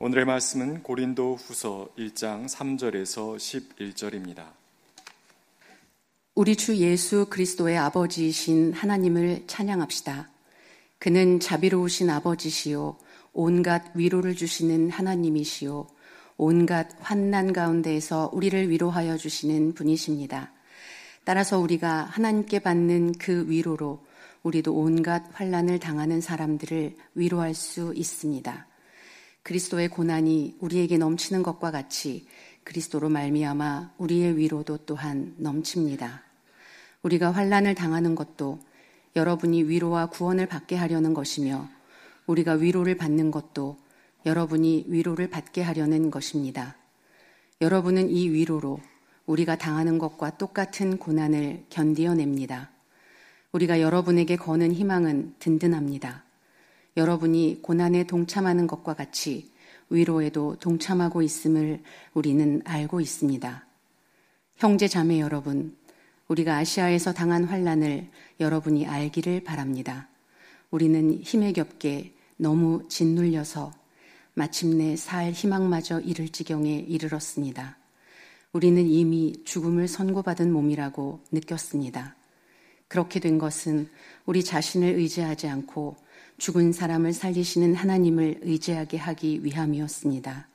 오늘의 말씀은 고린도 후서 1장 3절에서 11절입니다. 우리 주 예수 그리스도의 아버지이신 하나님을 찬양합시다. 그는 자비로우신 아버지시요 온갖 위로를 주시는 하나님이시요 온갖 환난 가운데에서 우리를 위로하여 주시는 분이십니다. 따라서 우리가 하나님께 받는 그 위로로 우리도 온갖 환란을 당하는 사람들을 위로할 수 있습니다. 그리스도의 고난이 우리에게 넘치는 것과 같이 그리스도로 말미암아 우리의 위로도 또한 넘칩니다. 우리가 환란을 당하는 것도 여러분이 위로와 구원을 받게 하려는 것이며 우리가 위로를 받는 것도 여러분이 위로를 받게 하려는 것입니다. 여러분은 이 위로로 우리가 당하는 것과 똑같은 고난을 견디어냅니다. 우리가 여러분에게 거는 희망은 든든합니다. 여러분이 고난에 동참하는 것과 같이 위로에도 동참하고 있음을 우리는 알고 있습니다. 형제 자매 여러분, 우리가 아시아에서 당한 환란을 여러분이 알기를 바랍니다. 우리는 힘에 겹게 너무 짓눌려서 마침내 살 희망마저 잃을 지경에 이르렀습니다. 우리는 이미 죽음을 선고받은 몸이라고 느꼈습니다. 그렇게 된 것은 우리 자신을 의지하지 않고 죽은 사람을 살리시는 하나님을 의지하게 하기 위함이었습니다.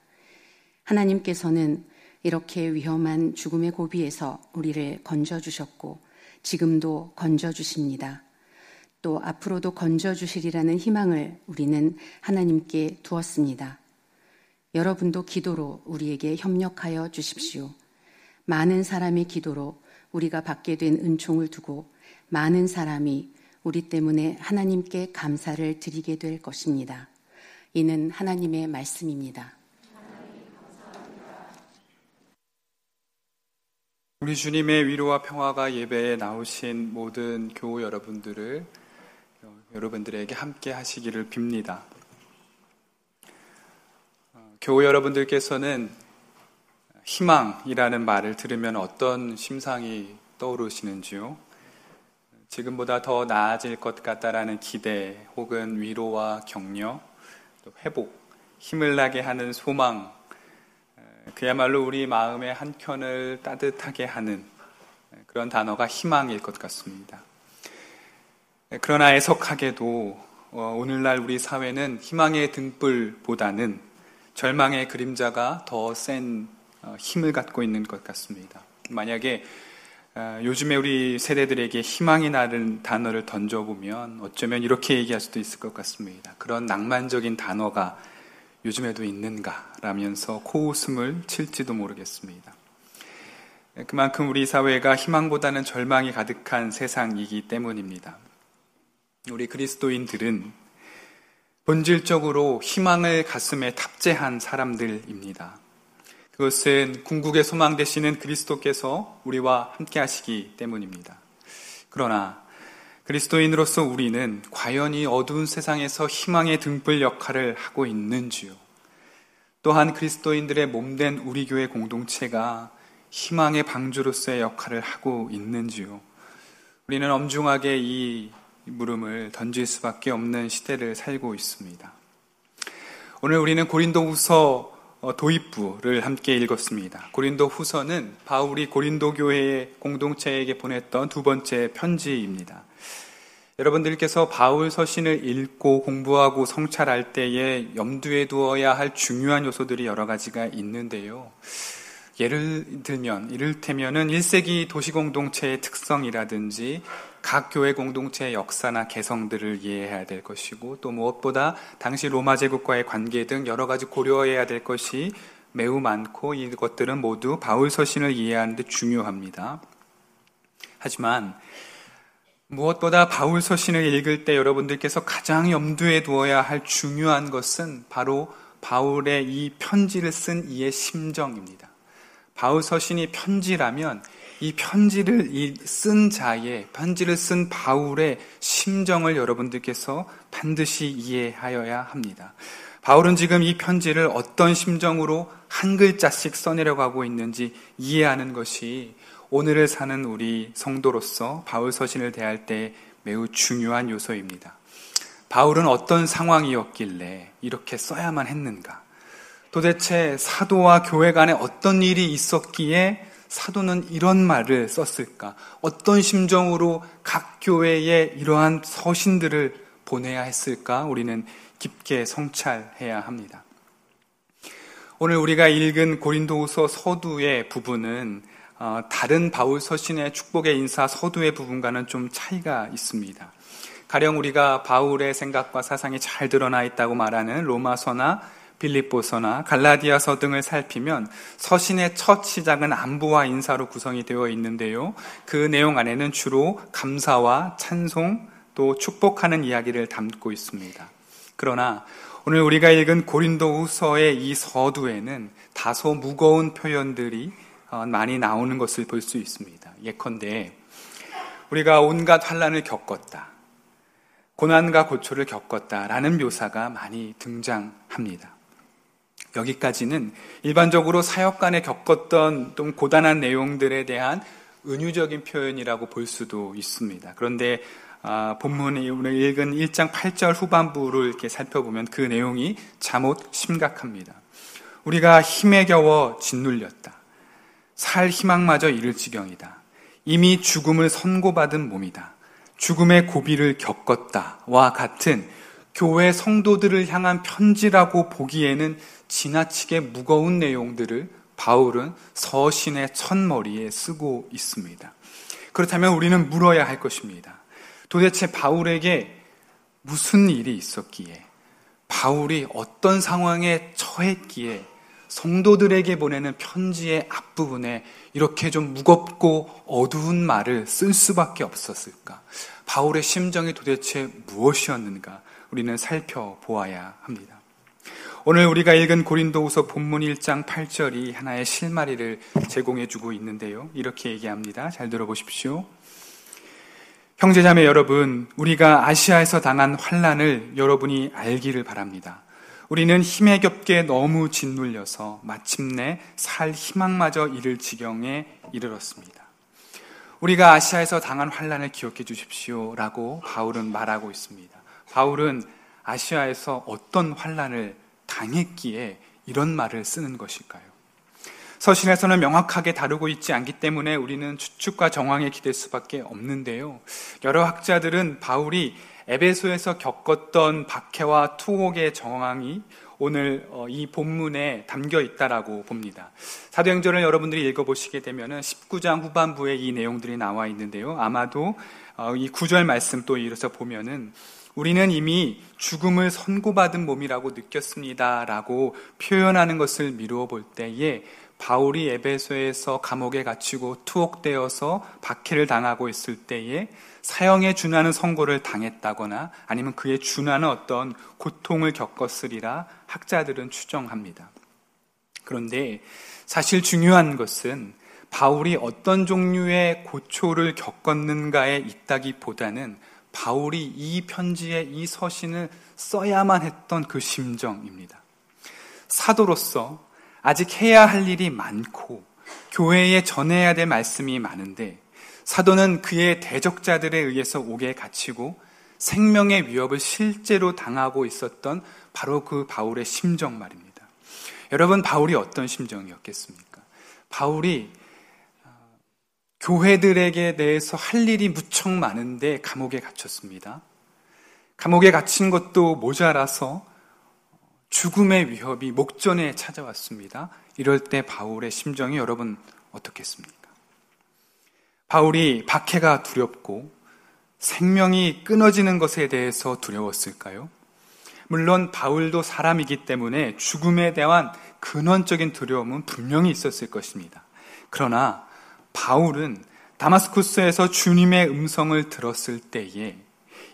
하나님께서는 이렇게 위험한 죽음의 고비에서 우리를 건져주셨고 지금도 건져주십니다. 또 앞으로도 건져주시리라는 희망을 우리는 하나님께 두었습니다. 여러분도 기도로 우리에게 협력하여 주십시오. 많은 사람의 기도로 우리가 받게 된 은총을 두고 많은 사람이 우리 때문에 하나님께 감사를 드리게 될 것입니다. 이는 하나님의 말씀입니다. 우리 주님의 위로와 평화가 예배에 나오신 모든 교우 여러분들을 여러분들에게 함께 하시기를 빕니다. 교우 여러분들께서는 희망이라는 말을 들으면 어떤 심상이 떠오르시는지요? 지금보다 더 나아질 것 같다라는 기대 혹은 위로와 격려, 또 회복, 힘을 나게 하는 소망, 그야말로 우리 마음의 한 켠을 따뜻하게 하는 그런 단어가 희망일 것 같습니다. 그러나 애석하게도 어, 오늘날 우리 사회는 희망의 등불보다는 절망의 그림자가 더센 어, 힘을 갖고 있는 것 같습니다. 만약에 아, 요즘에 우리 세대들에게 희망이 나는 단어를 던져보면 어쩌면 이렇게 얘기할 수도 있을 것 같습니다. 그런 낭만적인 단어가 요즘에도 있는가? 라면서 코웃음을 칠지도 모르겠습니다. 그만큼 우리 사회가 희망보다는 절망이 가득한 세상이기 때문입니다. 우리 그리스도인들은 본질적으로 희망을 가슴에 탑재한 사람들입니다. 그것은 궁극의 소망 되시는 그리스도께서 우리와 함께 하시기 때문입니다. 그러나 그리스도인으로서 우리는 과연 이 어두운 세상에서 희망의 등불 역할을 하고 있는지요? 또한 그리스도인들의 몸된 우리 교회 공동체가 희망의 방주로서의 역할을 하고 있는지요? 우리는 엄중하게 이 물음을 던질 수밖에 없는 시대를 살고 있습니다. 오늘 우리는 고린도후서 어, 도입부를 함께 읽었습니다. 고린도 후서는 바울이 고린도 교회의 공동체에게 보냈던 두 번째 편지입니다. 여러분들께서 바울 서신을 읽고 공부하고 성찰할 때에 염두에 두어야 할 중요한 요소들이 여러 가지가 있는데요. 예를 들면, 이를테면은 1세기 도시공동체의 특성이라든지 각 교회 공동체의 역사나 개성들을 이해해야 될 것이고 또 무엇보다 당시 로마 제국과의 관계 등 여러 가지 고려해야 될 것이 매우 많고 이것들은 모두 바울 서신을 이해하는 데 중요합니다. 하지만 무엇보다 바울 서신을 읽을 때 여러분들께서 가장 염두에 두어야 할 중요한 것은 바로 바울의 이 편지를 쓴 이의 심정입니다. 바울 서신이 편지라면 이 편지를 쓴 자의, 편지를 쓴 바울의 심정을 여러분들께서 반드시 이해하여야 합니다. 바울은 지금 이 편지를 어떤 심정으로 한 글자씩 써내려 가고 있는지 이해하는 것이 오늘을 사는 우리 성도로서 바울 서신을 대할 때 매우 중요한 요소입니다. 바울은 어떤 상황이었길래 이렇게 써야만 했는가? 도대체 사도와 교회 간에 어떤 일이 있었기에 사도는 이런 말을 썼을까? 어떤 심정으로 각 교회에 이러한 서신들을 보내야 했을까? 우리는 깊게 성찰해야 합니다. 오늘 우리가 읽은 고린도후서 서두의 부분은 어, 다른 바울 서신의 축복의 인사 서두의 부분과는 좀 차이가 있습니다. 가령 우리가 바울의 생각과 사상이 잘 드러나 있다고 말하는 로마서나 빌립보서나 갈라디아서 등을 살피면 서신의 첫 시작은 안부와 인사로 구성이 되어 있는데요. 그 내용 안에는 주로 감사와 찬송 또 축복하는 이야기를 담고 있습니다. 그러나 오늘 우리가 읽은 고린도후서의 이 서두에는 다소 무거운 표현들이 어, 많이 나오는 것을 볼 수 있습니다. 예컨대 우리가 온갖 환란을 겪었다. 고난과 고초를 겪었다라는 묘사가 많이 등장합니다. 여기까지는 일반적으로 사역 간에 겪었던 좀 고단한 내용들에 대한 은유적인 표현이라고 볼 수도 있습니다. 그런데 아, 본문에 오늘 읽은 1장 8절 후반부를 이렇게 살펴보면 그 내용이 잠옷 심각합니다. 우리가 힘에 겨워 짓눌렸다. 살 희망마저 잃을 지경이다. 이미 죽음을 선고받은 몸이다. 죽음의 고비를 겪었다와 같은 교회 성도들을 향한 편지라고 보기에는 지나치게 무거운 내용들을 바울은 서신의 첫머리에 쓰고 있습니다. 그렇다면 우리는 물어야 할 것입니다. 도대체 바울에게 무슨 일이 있었기에, 바울이 어떤 상황에 처했기에, 성도들에게 보내는 편지의 앞부분에 이렇게 좀 무겁고 어두운 말을 쓸 수밖에 없었을까? 바울의 심정이 도대체 무엇이었는가? 우리는 살펴보아야 합니다. 오늘 우리가 읽은 고린도후서 본문 1장 8절이 하나의 실마리를 제공해 주고 있는데요. 이렇게 얘기합니다. 잘 들어보십시오. 형제자매 여러분, 우리가 아시아에서 당한 환란을 여러분이 알기를 바랍니다. 우리는 힘에 겹게 너무 짓눌려서 마침내 살 희망마저 잃을 지경에 이르렀습니다. 우리가 아시아에서 당한 환란을 기억해 주십시오라고 바울은 말하고 있습니다. 바울은 아시아에서 어떤 환란을 당했기에 이런 말을 쓰는 것일까요? 서신에서는 명확하게 다루고 있지 않기 때문에 우리는 추측과 정황에 기댈 수밖에 없는데요. 여러 학자들은 바울이 에베소에서 겪었던 박해와 투옥의 정황이 오늘 어, 이 본문에 담겨 있다라고 봅니다. 사도행전을 여러분들이 읽어보시게 되면 19장 후반부에 이 내용들이 나와 있는데요. 아마도 어, 이 구절 말씀 또 이어서 보면은 우리는 이미 죽음을 선고받은 몸이라고 느꼈습니다라고 표현하는 것을 미루어 볼 때에 바울이 에베소에서 감옥에 갇히고 투옥되어서 박해를 당하고 있을 때에 사형에 준하는 선고를 당했다거나 아니면 그에 준하는 어떤 고통을 겪었으리라 학자들은 추정합니다. 그런데 사실 중요한 것은 바울이 어떤 종류의 고초를 겪었는가에 있다기보다는 바울이 이 편지에 이 서신을 써야만 했던 그 심정입니다. 사도로서 아직 해야 할 일이 많고 교회에 전해야 될 말씀이 많은데 사도는 그의 대적자들에 의해서 옥에 갇히고 생명의 위협을 실제로 당하고 있었던 바로 그 바울의 심정 말입니다. 여러분, 바울이 어떤 심정이었겠습니까? 바울이 교회들에게 대해서 할 일이 무척 많은데 감옥에 갇혔습니다. 감옥에 갇힌 것도 모자라서 죽음의 위협이 목전에 찾아왔습니다. 이럴 때 바울의 심정이 여러분 어떻겠습니까? 바울이 박해가 두렵고 생명이 끊어지는 것에 대해서 두려웠을까요? 물론 바울도 사람이기 때문에 죽음에 대한 근원적인 두려움은 분명히 있었을 것입니다. 그러나 바울은 다마스쿠스에서 주님의 음성을 들었을 때에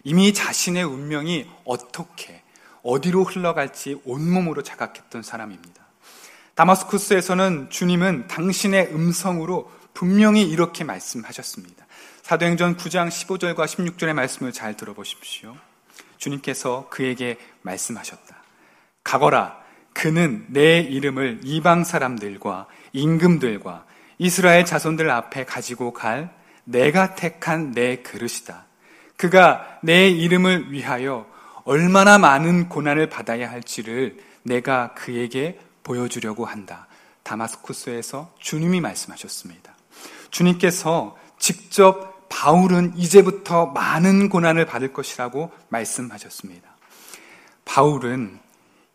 이미 자신의 운명이 어떻게, 어디로 흘러갈지 온몸으로 자각했던 사람입니다. 다마스쿠스에서는 주님은 당신의 음성으로 분명히 이렇게 말씀하셨습니다. 사도행전 9장 15절과 16절의 말씀을 잘 들어보십시오. 주님께서 그에게 말씀하셨다. 가거라. 그는 내 이름을 이방 사람들과 임금들과 이스라엘 자손들 앞에 가지고 갈 내가 택한 내 그릇이다. 그가 내 이름을 위하여 얼마나 많은 고난을 받아야 할지를 내가 그에게 보여주려고 한다. 다마스쿠스에서 주님이 말씀하셨습니다. 주님께서 직접 바울은 이제부터 많은 고난을 받을 것이라고 말씀하셨습니다. 바울은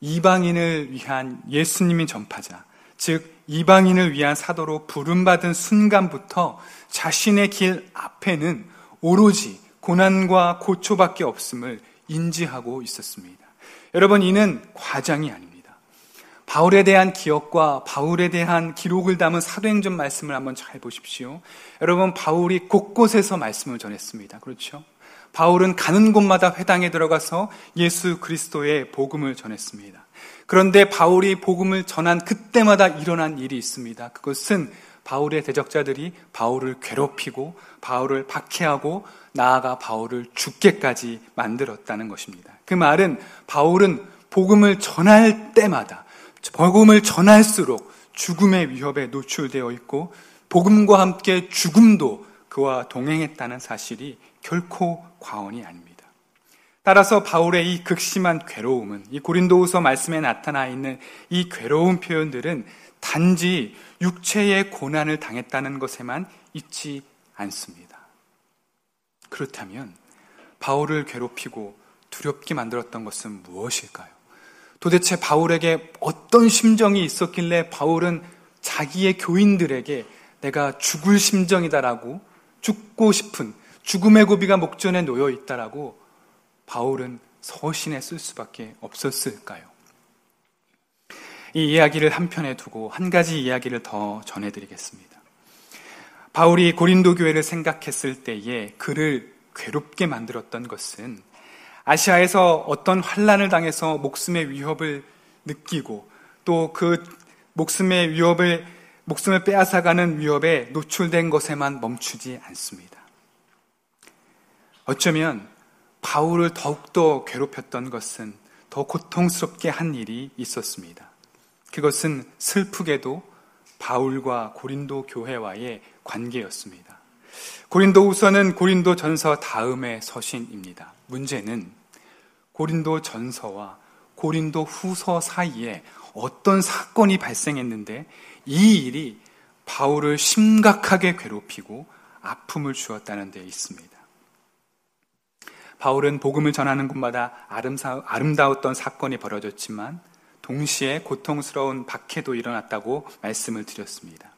이방인을 위한 예수님의 전파자, 즉 이방인을 위한 사도로 부름받은 순간부터 자신의 길 앞에는 오로지 고난과 고초밖에 없음을 인지하고 있었습니다. 여러분, 이는 과장이 아닙니다. 바울에 대한 기억과 바울에 대한 기록을 담은 사도행전 말씀을 한번 잘 보십시오. 여러분, 바울이 곳곳에서 말씀을 전했습니다. 그렇죠? 바울은 가는 곳마다 회당에 들어가서 예수 그리스도의 복음을 전했습니다. 그런데 바울이 복음을 전한 그때마다 일어난 일이 있습니다. 그것은 바울의 대적자들이 바울을 괴롭히고 바울을 박해하고 나아가 바울을 죽게까지 만들었다는 것입니다. 그 말은 바울은 복음을 전할 때마다 복음을 전할수록 죽음의 위협에 노출되어 있고 복음과 함께 죽음도 그와 동행했다는 사실이 결코 과언이 아닙니다. 따라서 바울의 이 극심한 괴로움은 이 고린도후서 말씀에 나타나 있는 이 괴로운 표현들은 단지 육체의 고난을 당했다는 것에만 있지 않습니다. 그렇다면 바울을 괴롭히고 두렵게 만들었던 것은 무엇일까요? 도대체 바울에게 어떤 심정이 있었길래 바울은 자기의 교인들에게 내가 죽을 심정이다라고 죽고 싶은 죽음의 고비가 목전에 놓여 있다라고 바울은 서신에 쓸 수밖에 없었을까요? 이 이야기를 한편에 두고 한 가지 이야기를 더 전해드리겠습니다. 바울이 고린도 교회를 생각했을 때에 그를 괴롭게 만들었던 것은 아시아에서 어떤 환란을 당해서 목숨의 위협을 느끼고 또 그 목숨의 위협을 목숨을 빼앗아가는 위협에 노출된 것에만 멈추지 않습니다. 어쩌면 바울을 더욱더 괴롭혔던 것은 더 고통스럽게 한 일이 있었습니다. 그것은 슬프게도 바울과 고린도 교회와의 관계였습니다. 고린도 후서는 고린도 전서 다음의 서신입니다. 문제는 고린도 전서와 고린도 후서 사이에 어떤 사건이 발생했는데 이 일이 바울을 심각하게 괴롭히고 아픔을 주었다는 데 있습니다. 바울은 복음을 전하는 곳마다 아름다웠던 사건이 벌어졌지만 동시에 고통스러운 박해도 일어났다고 말씀을 드렸습니다.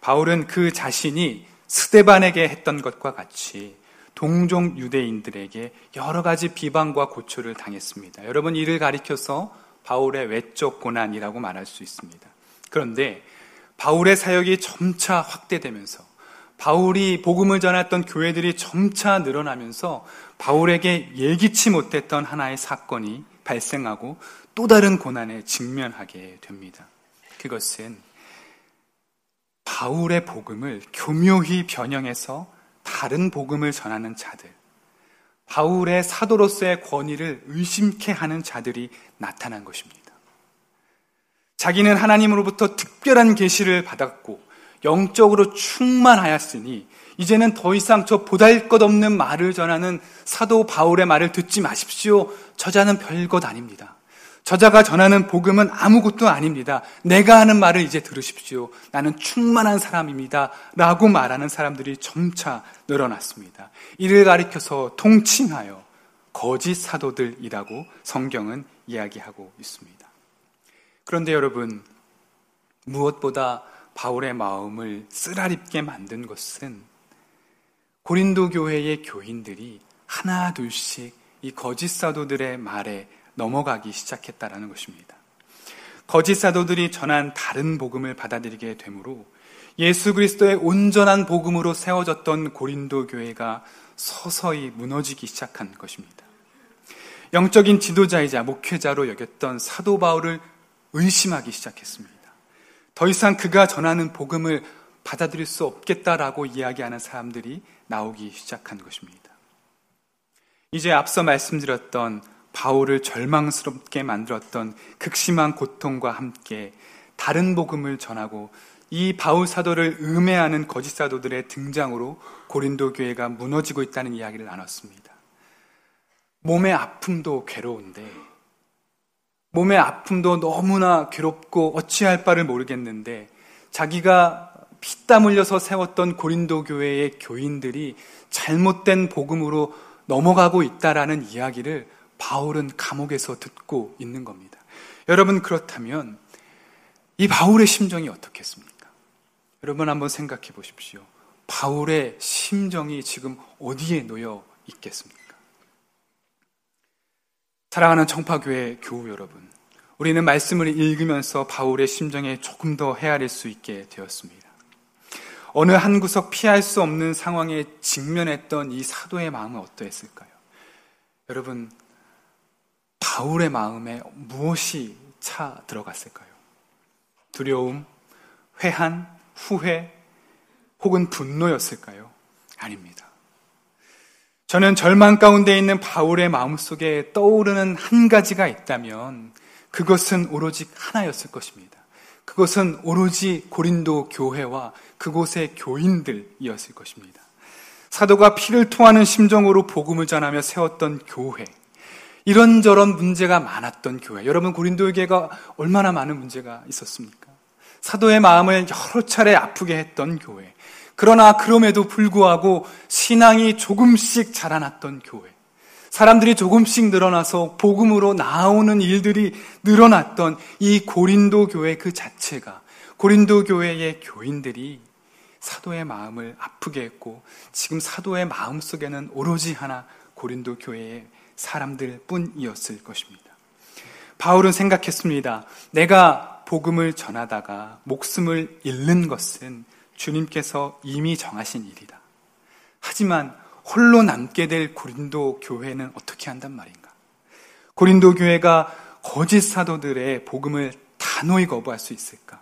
바울은 그 자신이 스데반에게 했던 것과 같이 동종 유대인들에게 여러 가지 비방과 고초를 당했습니다. 여러분 이를 가리켜서 바울의 외적 고난이라고 말할 수 있습니다. 그런데 바울의 사역이 점차 확대되면서 바울이 복음을 전했던 교회들이 점차 늘어나면서 바울에게 예기치 못했던 하나의 사건이 발생하고 또 다른 고난에 직면하게 됩니다. 그것은 바울의 복음을 교묘히 변형해서 다른 복음을 전하는 자들, 바울의 사도로서의 권위를 의심케 하는 자들이 나타난 것입니다. 자기는 하나님으로부터 특별한 계시를 받았고 영적으로 충만하였으니 이제는 더 이상 저 보잘 것 없는 말을 전하는 사도 바울의 말을 듣지 마십시오. 저자는 별것 아닙니다. 저자가 전하는 복음은 아무것도 아닙니다. 내가 하는 말을 이제 들으십시오. 나는 충만한 사람입니다. 라고 말하는 사람들이 점차 늘어났습니다. 이를 가리켜서 통칭하여 거짓 사도들이라고 성경은 이야기하고 있습니다. 그런데 여러분, 무엇보다 바울의 마음을 쓰라립게 만든 것은 고린도 교회의 교인들이 하나 둘씩 이 거짓 사도들의 말에 넘어가기 시작했다라는 것입니다. 거짓 사도들이 전한 다른 복음을 받아들이게 되므로 예수 그리스도의 온전한 복음으로 세워졌던 고린도 교회가 서서히 무너지기 시작한 것입니다. 영적인 지도자이자 목회자로 여겼던 사도 바울을 의심하기 시작했습니다. 더 이상 그가 전하는 복음을 받아들일 수 없겠다라고 이야기하는 사람들이 나오기 시작한 것입니다. 이제 앞서 말씀드렸던 바울을 절망스럽게 만들었던 극심한 고통과 함께 다른 복음을 전하고 이 바울 사도를 음해하는 거짓 사도들의 등장으로 고린도 교회가 무너지고 있다는 이야기를 나눴습니다. 몸의 아픔도 괴로운데 몸의 아픔도 너무나 괴롭고 어찌할 바를 모르겠는데 자기가 피땀 흘려서 세웠던 고린도 교회의 교인들이 잘못된 복음으로 넘어가고 있다라는 이야기를 바울은 감옥에서 듣고 있는 겁니다. 여러분 그렇다면 이 바울의 심정이 어떻겠습니까? 여러분 한번 생각해 보십시오. 바울의 심정이 지금 어디에 놓여 있겠습니까? 사랑하는 청파교회 교우 여러분, 우리는 말씀을 읽으면서 바울의 심정에 조금 더 헤아릴 수 있게 되었습니다. 어느 한 구석 피할 수 없는 상황에 직면했던 이 사도의 마음은 어떠했을까요? 여러분, 바울의 마음에 무엇이 차 들어갔을까요? 두려움, 회한, 후회, 혹은 분노였을까요? 아닙니다. 저는 절망 가운데 있는 바울의 마음속에 떠오르는 한 가지가 있다면 그것은 오로지 하나였을 것입니다. 그것은 오로지 고린도 교회와 그곳의 교인들이었을 것입니다. 사도가 피를 토하는 심정으로 복음을 전하며 세웠던 교회. 이런저런 문제가 많았던 교회. 여러분, 고린도 교회가 얼마나 많은 문제가 있었습니까? 사도의 마음을 여러 차례 아프게 했던 교회. 그러나 그럼에도 불구하고 신앙이 조금씩 자라났던 교회. 사람들이 조금씩 늘어나서 복음으로 나오는 일들이 늘어났던 이 고린도 교회 그 자체가 고린도 교회의 교인들이 사도의 마음을 아프게 했고 지금 사도의 마음 속에는 오로지 하나 고린도 교회의 사람들 뿐이었을 것입니다. 바울은 생각했습니다. 내가 복음을 전하다가 목숨을 잃는 것은 주님께서 이미 정하신 일이다. 하지만 홀로 남게 될 고린도 교회는 어떻게 한단 말인가? 고린도 교회가 거짓 사도들의 복음을 단호히 거부할 수 있을까?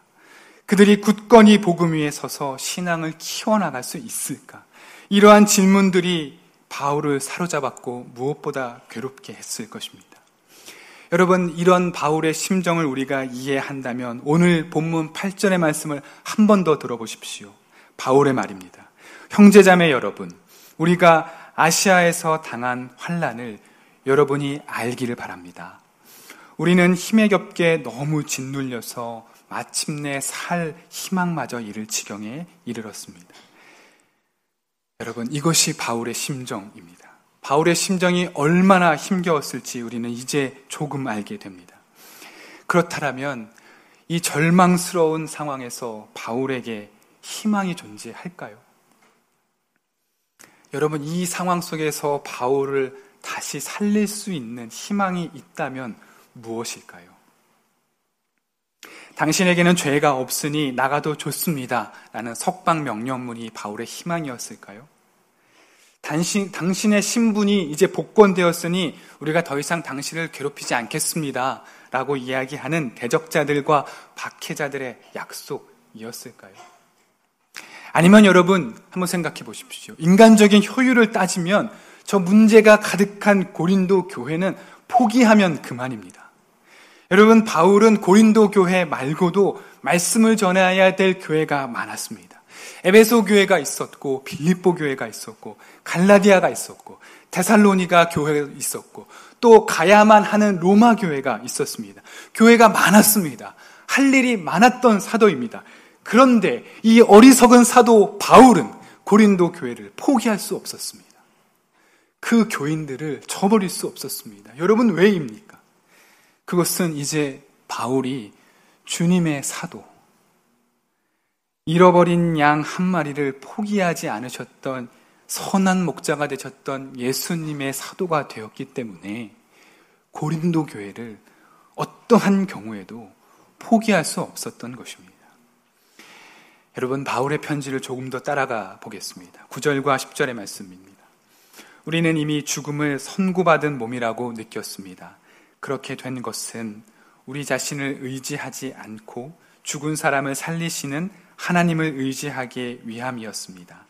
그들이 굳건히 복음 위에 서서 신앙을 키워나갈 수 있을까? 이러한 질문들이 바울을 사로잡았고 무엇보다 괴롭게 했을 것입니다. 여러분, 이런 바울의 심정을 우리가 이해한다면 오늘 본문 8절의 말씀을 한 번 더 들어보십시오. 바울의 말입니다. 형제자매 여러분, 우리가 아시아에서 당한 환란을 여러분이 알기를 바랍니다. 우리는 힘에 겹게 너무 짓눌려서 마침내 살 희망마저 잃을 지경에 이르렀습니다. 여러분, 이것이 바울의 심정입니다. 바울의 심정이 얼마나 힘겨웠을지 우리는 이제 조금 알게 됩니다. 그렇다면 이 절망스러운 상황에서 바울에게 희망이 존재할까요? 여러분, 이 상황 속에서 바울을 다시 살릴 수 있는 희망이 있다면 무엇일까요? 당신에게는 죄가 없으니 나가도 좋습니다. 라는 석방 명령문이 바울의 희망이었을까요? 당신, 당신의 신분이 이제 복권되었으니 우리가 더 이상 당신을 괴롭히지 않겠습니다. 라고 이야기하는 대적자들과 박해자들의 약속이었을까요? 아니면 여러분, 한번 생각해 보십시오. 인간적인 효율을 따지면 저 문제가 가득한 고린도 교회는 포기하면 그만입니다. 여러분, 바울은 고린도 교회 말고도 말씀을 전해야 될 교회가 많았습니다. 에베소 교회가 있었고, 빌립보 교회가 있었고, 갈라디아가 있었고, 데살로니가 교회가 있었고, 또 가야만 하는 로마 교회가 있었습니다. 교회가 많았습니다. 할 일이 많았던 사도입니다. 그런데 이 어리석은 사도 바울은 고린도 교회를 포기할 수 없었습니다. 그 교인들을 저버릴 수 없었습니다. 여러분 왜입니까? 그것은 이제 바울이 주님의 사도, 잃어버린 양 한 마리를 포기하지 않으셨던 선한 목자가 되셨던 예수님의 사도가 되었기 때문에 고린도 교회를 어떠한 경우에도 포기할 수 없었던 것입니다. 여러분, 바울의 편지를 조금 더 따라가 보겠습니다. 9절과 10절의 말씀입니다. 우리는 이미 죽음을 선고받은 몸이라고 느꼈습니다. 그렇게 된 것은 우리 자신을 의지하지 않고 죽은 사람을 살리시는 하나님을 의지하기 위함이었습니다.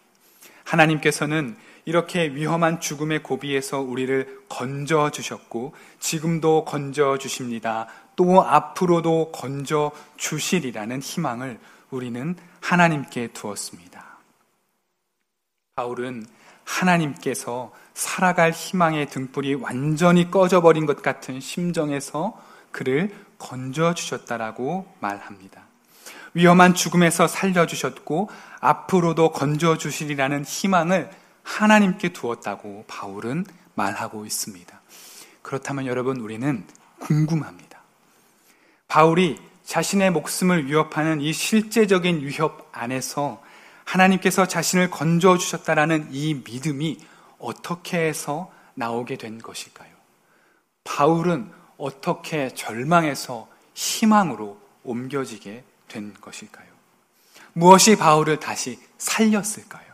하나님께서는 이렇게 위험한 죽음의 고비에서 우리를 건져 주셨고 지금도 건져 주십니다. 또 앞으로도 건져 주시리라는 희망을 우리는 하나님께 두었습니다. 바울은 하나님께서 살아갈 희망의 등불이 완전히 꺼져버린 것 같은 심정에서 그를 건져 주셨다라고 말합니다. 위험한 죽음에서 살려주셨고 앞으로도 건져 주시리라는 희망을 하나님께 두었다고 바울은 말하고 있습니다. 그렇다면 여러분 우리는 궁금합니다. 바울이 자신의 목숨을 위협하는 이 실제적인 위협 안에서 하나님께서 자신을 건져 주셨다라는 이 믿음이 어떻게 해서 나오게 된 것일까요? 바울은 어떻게 절망에서 희망으로 옮겨지게 된 것일까요? 무엇이 바울을 다시 살렸을까요?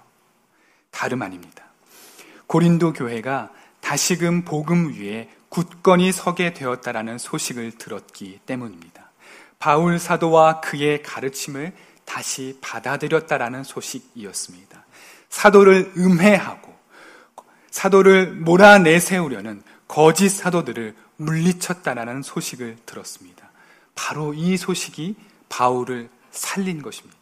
다름 아닙니다. 고린도 교회가 다시금 복음 위에 굳건히 서게 되었다라는 소식을 들었기 때문입니다. 바울 사도와 그의 가르침을 다시 받아들였다라는 소식이었습니다. 사도를 음해하고 사도를 몰아내세우려는 거짓 사도들을 물리쳤다라는 소식을 들었습니다. 바로 이 소식이 바울을 살린 것입니다.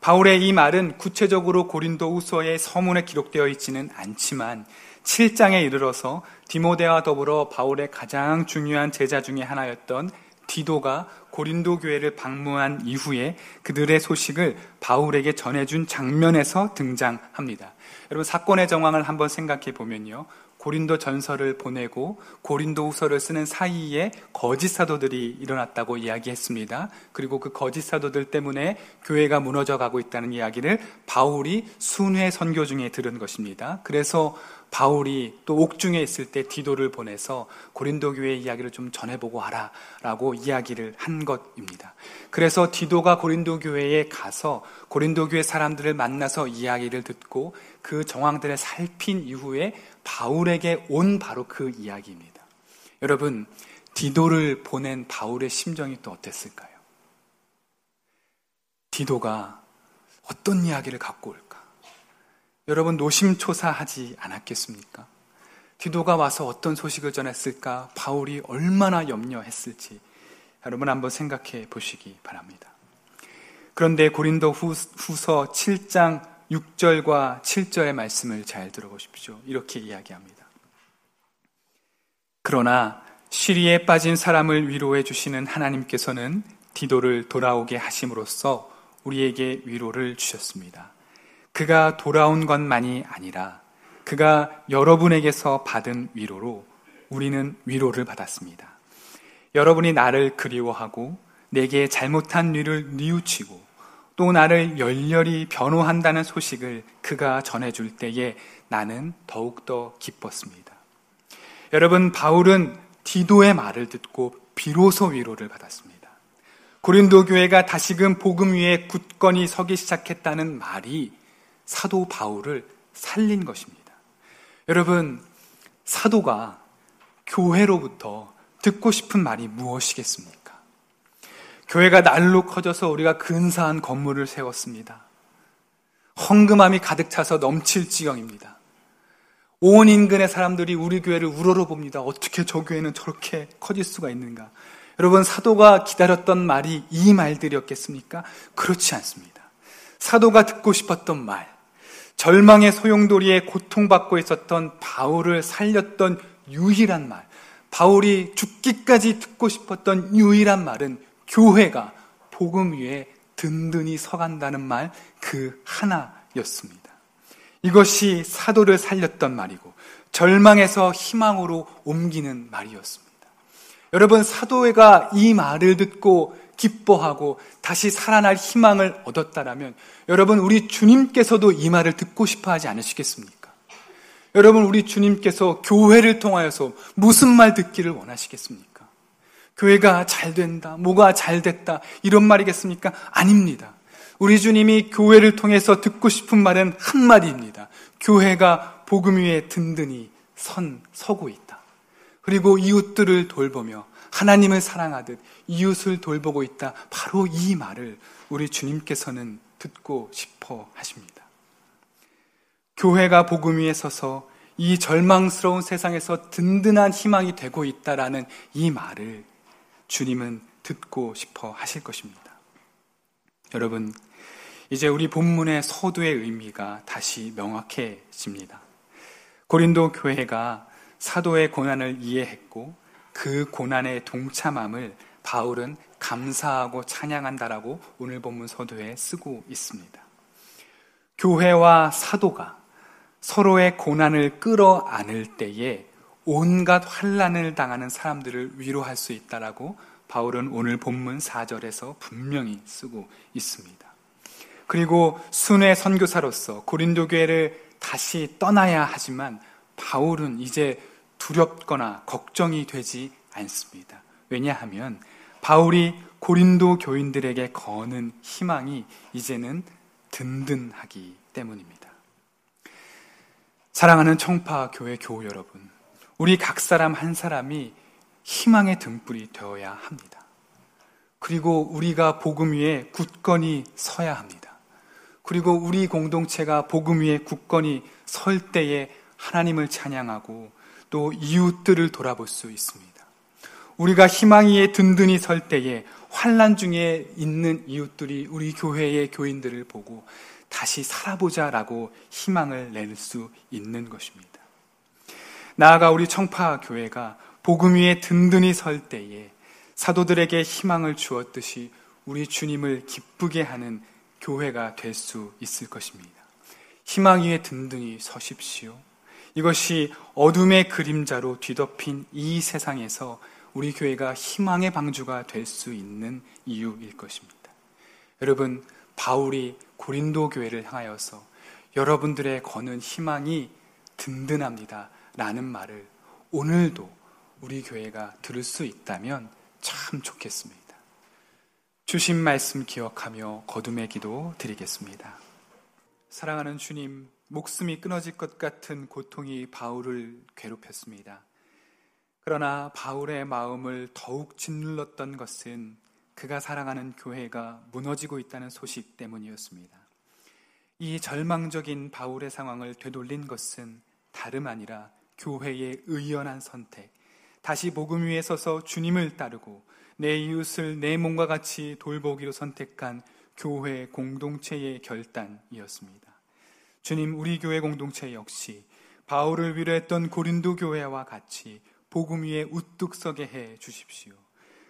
바울의 이 말은 구체적으로 고린도 후서의 서문에 기록되어 있지는 않지만 7장에 이르러서 디모데와 더불어 바울의 가장 중요한 제자 중의 하나였던 디도가 고린도 교회를 방문한 이후에 그들의 소식을 바울에게 전해준 장면에서 등장합니다. 여러분 사건의 정황을 한번 생각해 보면요. 고린도 전설을 보내고 고린도 후서를 쓰는 사이에 거짓 사도들이 일어났다고 이야기했습니다. 그리고 그 거짓 사도들 때문에 교회가 무너져 가고 있다는 이야기를 바울이 순회 선교 중에 들은 것입니다. 그래서 바울이 또 옥중에 있을 때 디도를 보내서 고린도 교회 이야기를 좀 전해보고 와라라고 이야기를 한 것입니다. 그래서 디도가 고린도 교회에 가서 고린도 교회 사람들을 만나서 이야기를 듣고 그 정황들을 살핀 이후에 바울에게 온 바로 그 이야기입니다. 여러분, 디도를 보낸 바울의 심정이 또 어땠을까요? 디도가 어떤 이야기를 갖고 올까? 여러분 노심초사하지 않았겠습니까? 디도가 와서 어떤 소식을 전했을까? 바울이 얼마나 염려했을지 여러분 한번 생각해 보시기 바랍니다. 그런데 고린도 후서 7장 6절과 7절의 말씀을 잘 들어보십시오. 이렇게 이야기합니다. 그러나 시리에 빠진 사람을 위로해 주시는 하나님께서는 디도를 돌아오게 하심으로써 우리에게 위로를 주셨습니다. 그가 돌아온 것만이 아니라 그가 여러분에게서 받은 위로로 우리는 위로를 받았습니다. 여러분이 나를 그리워하고 내게 잘못한 일을 뉘우치고 또 나를 열렬히 변호한다는 소식을 그가 전해줄 때에 나는 더욱더 기뻤습니다. 여러분, 바울은 디도의 말을 듣고 비로소 위로를 받았습니다. 고린도 교회가 다시금 복음 위에 굳건히 서기 시작했다는 말이 사도 바울을 살린 것입니다. 여러분, 사도가 교회로부터 듣고 싶은 말이 무엇이겠습니까? 교회가 날로 커져서 우리가 근사한 건물을 세웠습니다. 헝금함이 가득 차서 넘칠 지경입니다. 온 인근의 사람들이 우리 교회를 우러러 봅니다. 어떻게 저 교회는 저렇게 커질 수가 있는가? 여러분, 사도가 기다렸던 말이 이 말들이었겠습니까? 그렇지 않습니다. 사도가 듣고 싶었던 말, 절망의 소용돌이에 고통받고 있었던 바울을 살렸던 유일한 말, 바울이 죽기까지 듣고 싶었던 유일한 말은 교회가 복음 위에 든든히 서간다는 말 그 하나였습니다. 이것이 사도를 살렸던 말이고 절망에서 희망으로 옮기는 말이었습니다. 여러분 사도회가 이 말을 듣고 기뻐하고 다시 살아날 희망을 얻었다라면 여러분 우리 주님께서도 이 말을 듣고 싶어 하지 않으시겠습니까? 여러분 우리 주님께서 교회를 통하여서 무슨 말 듣기를 원하시겠습니까? 교회가 잘 된다, 뭐가 잘 됐다 이런 말이겠습니까? 아닙니다. 우리 주님이 교회를 통해서 듣고 싶은 말은 한마디입니다. 교회가 복음 위에 든든히 선 서고 있다. 그리고 이웃들을 돌보며 하나님을 사랑하듯 이웃을 돌보고 있다. 바로 이 말을 우리 주님께서는 듣고 싶어 하십니다. 교회가 복음 위에 서서 이 절망스러운 세상에서 든든한 희망이 되고 있다라는 이 말을 주님은 듣고 싶어 하실 것입니다. 여러분, 이제 우리 본문의 서두의 의미가 다시 명확해집니다. 고린도 교회가 사도의 고난을 이해했고 그 고난의 동참함을 바울은 감사하고 찬양한다라고 오늘 본문 서두에 쓰고 있습니다. 교회와 사도가 서로의 고난을 끌어안을 때에 온갖 환란을 당하는 사람들을 위로할 수 있다라고 바울은 오늘 본문 4절에서 분명히 쓰고 있습니다. 그리고 순회 선교사로서 고린도 교회를 다시 떠나야 하지만 바울은 이제 두렵거나 걱정이 되지 않습니다. 왜냐하면 바울이 고린도 교인들에게 거는 희망이 이제는 든든하기 때문입니다. 사랑하는 청파 교회 교우 여러분, 우리 각 사람 한 사람이 희망의 등불이 되어야 합니다. 그리고 우리가 복음 위에 굳건히 서야 합니다. 그리고 우리 공동체가 복음 위에 굳건히 설 때에 하나님을 찬양하고 또 이웃들을 돌아볼 수 있습니다. 우리가 희망 위에 든든히 설 때에 환란 중에 있는 이웃들이 우리 교회의 교인들을 보고 다시 살아보자라고 희망을 낼 수 있는 것입니다. 나아가 우리 청파 교회가 복음 위에 든든히 설 때에 사도들에게 희망을 주었듯이 우리 주님을 기쁘게 하는 교회가 될 수 있을 것입니다. 희망 위에 든든히 서십시오. 이것이 어둠의 그림자로 뒤덮인 이 세상에서 우리 교회가 희망의 방주가 될 수 있는 이유일 것입니다. 여러분, 바울이 고린도 교회를 향하여서 여러분들의 거는 희망이 든든합니다. 라는 말을 오늘도 우리 교회가 들을 수 있다면 참 좋겠습니다. 주신 말씀 기억하며 거둠의 기도 드리겠습니다. 사랑하는 주님, 목숨이 끊어질 것 같은 고통이 바울을 괴롭혔습니다. 그러나 바울의 마음을 더욱 짓눌렀던 것은 그가 사랑하는 교회가 무너지고 있다는 소식 때문이었습니다. 이 절망적인 바울의 상황을 되돌린 것은 다름 아니라 교회의 의연한 선택, 다시 복음 위에 서서 주님을 따르고 내 이웃을 내 몸과 같이 돌보기로 선택한 교회 공동체의 결단이었습니다. 주님, 우리 교회 공동체 역시 바울을 위로했던 고린도 교회와 같이 복음 위에 우뚝 서게 해 주십시오.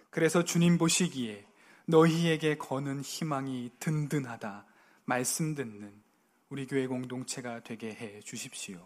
그래서 주님 보시기에 너희에게 거는 희망이 든든하다 말씀 듣는 우리 교회 공동체가 되게 해 주십시오.